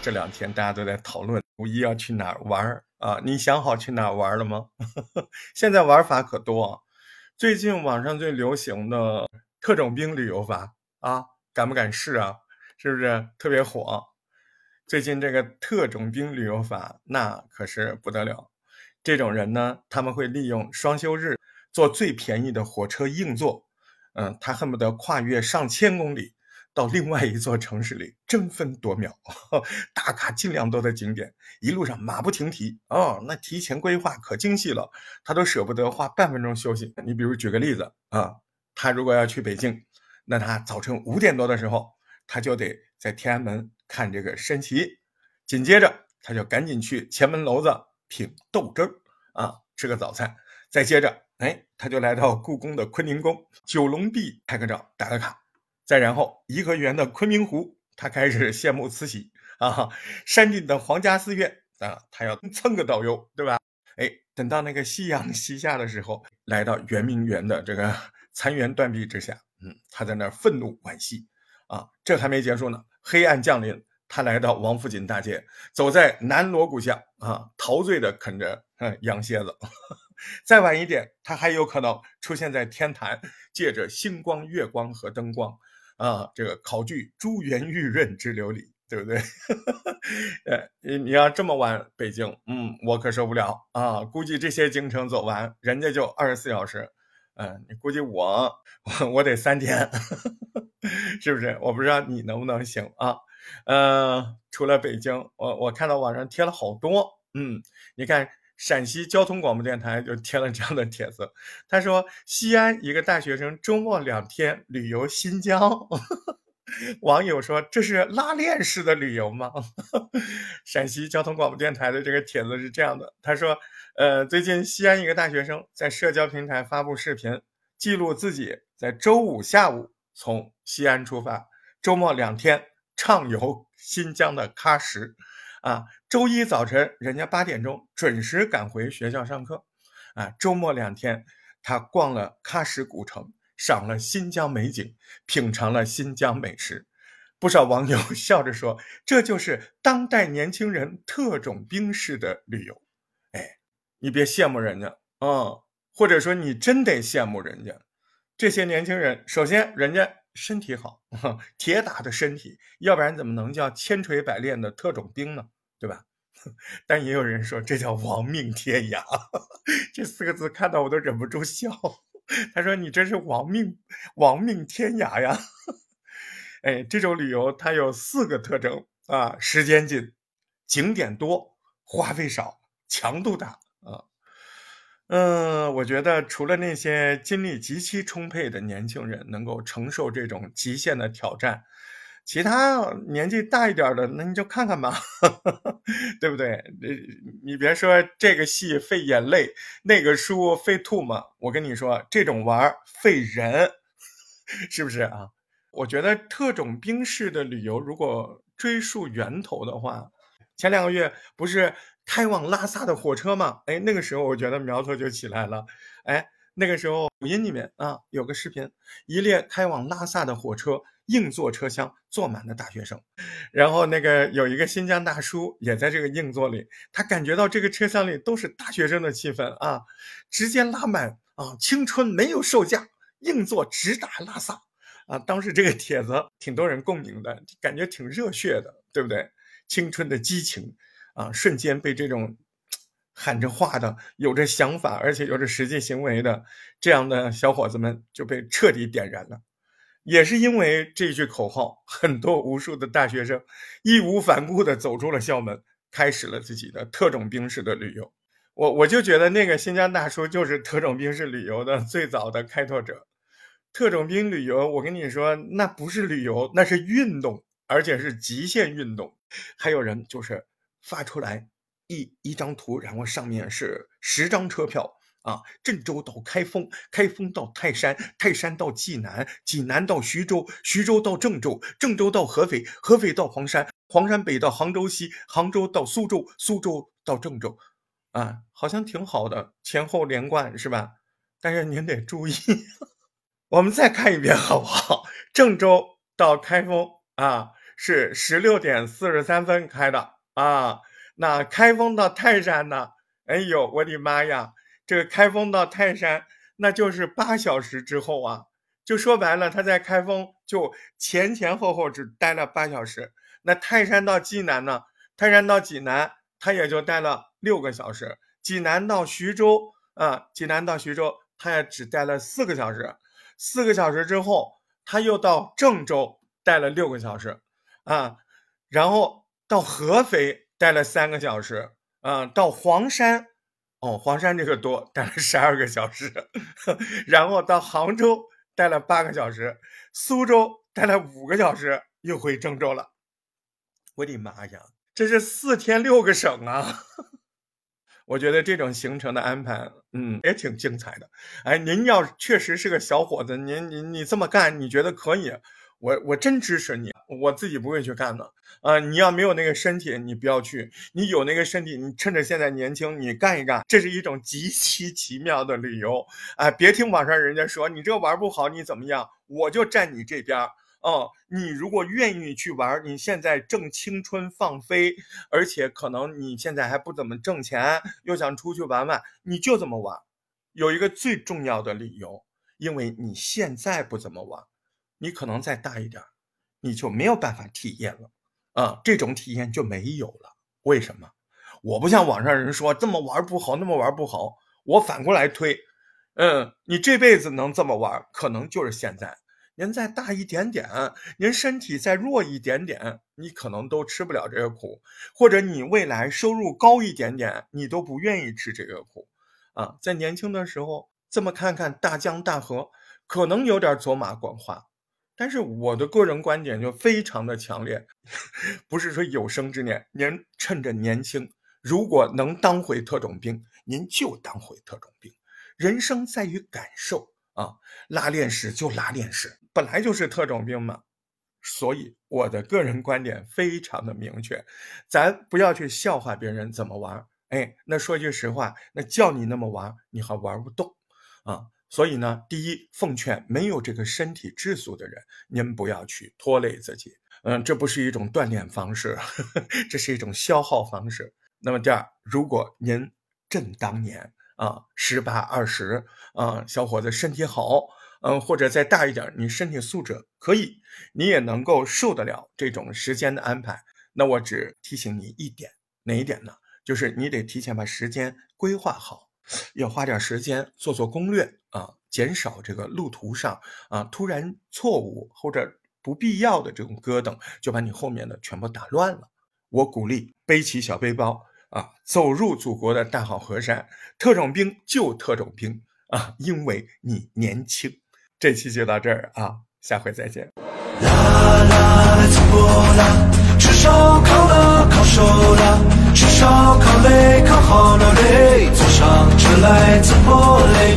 这两天大家都在讨论五一要去哪儿玩儿啊？你想好去哪儿玩了吗？现在玩法可多啊！最近网上最流行的特种兵旅游法啊，敢不敢试啊？是不是特别火？最近这个特种兵旅游法那可是不得了。这种人呢，他们会利用双休日坐最便宜的火车硬座，嗯，他恨不得跨越上千公里。到另外一座城市里争分夺秒，打卡尽量多的景点，一路上马不停蹄哦，那提前规划可精细了，他都舍不得花半分钟休息。你比如举个例子啊，他如果要去北京，那他早晨五点多的时候，他就得在天安门看这个升旗，紧接着他就赶紧去前门楼子品豆汁儿啊，吃个早餐，再接着哎，他就来到故宫的坤宁宫九龙壁拍个照，打个卡。再然后，颐和园的昆明湖，他开始羡慕慈禧啊；山顶的皇家寺院啊，他要蹭个导游，对吧？哎，等到那个夕阳西下的时候，来到圆明园的这个残垣断壁之下，嗯，他在那儿愤怒惋惜啊。这还没结束呢，黑暗降临，他来到王府井大街，走在南锣鼓巷啊，陶醉的啃着羊蝎子。再晚一点，他还有可能出现在天坛，借着星光、月光和灯光。啊，这个考据珠圆玉润之流里，对不对？呃，你你要这么晚北京，嗯，我可受不了啊！估计这些京城走完，人家就二十四小时，嗯，你估计我我我得三天，是不是？我不知道你能不能行啊？呃，除了北京，我我看到网上贴了好多，嗯，你看。陕西交通广播电台就贴了这样的帖子，他说：“西安一个大学生周末两天旅游新疆。”网友说：“这是拉链式的旅游吗？” 陕西交通广播电台的这个帖子是这样的，他说：“呃，最近西安一个大学生在社交平台发布视频，记录自己在周五下午从西安出发，周末两天畅游新疆的喀什。”啊，周一早晨，人家八点钟准时赶回学校上课。啊，周末两天，他逛了喀什古城，赏了新疆美景，品尝了新疆美食。不少网友 笑着说：“这就是当代年轻人特种兵式的旅游。”哎，你别羡慕人家啊，或者说你真得羡慕人家。这些年轻人，首先人家。身体好，铁打的身体，要不然怎么能叫千锤百炼的特种兵呢？对吧？但也有人说这叫亡命天涯，这四个字看到我都忍不住笑。他说：“你这是亡命亡命天涯呀！”哎，这种旅游它有四个特征啊：时间紧，景点多，花费少，强度大。嗯，我觉得除了那些精力极其充沛的年轻人能够承受这种极限的挑战，其他年纪大一点的，那你就看看吧，对不对？你你别说这个戏费眼泪，那个书费吐沫，我跟你说，这种玩费人，是不是啊？我觉得特种兵式的旅游，如果追溯源头的话，前两个月不是。开往拉萨的火车嘛，哎，那个时候我觉得苗头就起来了，哎，那个时候抖音里面啊有个视频，一列开往拉萨的火车硬座车厢坐满了大学生，然后那个有一个新疆大叔也在这个硬座里，他感觉到这个车厢里都是大学生的气氛啊，直接拉满啊，青春没有售价，硬座直达拉萨啊，当时这个帖子挺多人共鸣的，感觉挺热血的，对不对？青春的激情。啊！瞬间被这种喊着话的、有着想法而且有着实际行为的这样的小伙子们就被彻底点燃了。也是因为这句口号，很多无数的大学生义无反顾地走出了校门，开始了自己的特种兵式的旅游。我我就觉得那个新疆大叔就是特种兵式旅游的最早的开拓者。特种兵旅游，我跟你说，那不是旅游，那是运动，而且是极限运动。还有人就是。发出来一一张图，然后上面是十张车票啊，郑州到开封，开封到泰山，泰山到济南，济南到徐州，徐州到郑州，郑州到合肥，合肥到黄山，黄山北到杭州西，杭州到苏州，苏州到郑州，啊，好像挺好的，前后连贯是吧？但是您得注意，我们再看一遍好不好？郑州到开封啊，是十六点四十三分开的啊。那开封到泰山呢？哎呦，我的妈呀！这个开封到泰山，那就是八小时之后啊。就说白了，他在开封就前前后后只待了八小时。那泰山到济南呢？泰山到济南，他也就待了六个小时。济南到徐州啊，济南到徐州，他也只待了四个小时。四个小时之后，他又到郑州待了六个小时啊，然后到合肥待了三个小时啊，到黄山。哦，黄山这个多，待了十二个小时，然后到杭州待了八个小时，苏州待了五个小时，又回郑州了。我的妈呀，这是四天六个省啊！我觉得这种行程的安排，嗯，也挺精彩的。哎，您要确实是个小伙子，您您你这么干，你觉得可以？我我真支持你，我自己不会去干的啊！你要没有那个身体，你不要去；你有那个身体，你趁着现在年轻，你干一干，这是一种极其奇妙的旅游啊！别听网上人家说你这玩不好，你怎么样？我就站你这边哦。你如果愿意去玩，你现在正青春放飞，而且可能你现在还不怎么挣钱，又想出去玩玩，你就这么玩。有一个最重要的理由，因为你现在不怎么玩。你可能再大一点，你就没有办法体验了，啊，这种体验就没有了。为什么？我不像网上人说这么玩不好，那么玩不好。我反过来推，嗯，你这辈子能这么玩，可能就是现在。您再大一点点，您身体再弱一点点，你可能都吃不了这个苦；或者你未来收入高一点点，你都不愿意吃这个苦。啊，在年轻的时候，这么看看大江大河，可能有点走马观花。但是我的个人观点就非常的强烈，不是说有生之年，您趁着年轻，如果能当回特种兵，您就当回特种兵。人生在于感受啊，拉练式就拉练式，本来就是特种兵嘛。所以我的个人观点非常的明确，咱不要去笑话别人怎么玩。哎，那说句实话，那叫你那么玩，你还玩不动啊。所以呢，第一，奉劝没有这个身体质素的人，您不要去拖累自己。嗯，这不是一种锻炼方式，呵 呵这是一种消耗方式。那么第二，如果您正当年啊，十八二十啊，小伙子身体好，嗯，或者再大一点，你身体素质可以，你也能够受得了这种时间的安排。那我只提醒你一点，哪一点呢？就是你得提前把时间规划好。要花点时间做做攻略啊，减少这个路途上啊突然错误或者不必要的这种咯噔，就把你后面的全部打乱了。我鼓励背起小背包啊，走入祖国的大好河山。特种兵就特种兵啊，因为你年轻。这期就到这儿啊，下回再见。啦啦啦，走过啦，吃烧烤嘞，烤好了嘞，坐上车来淄博嘞。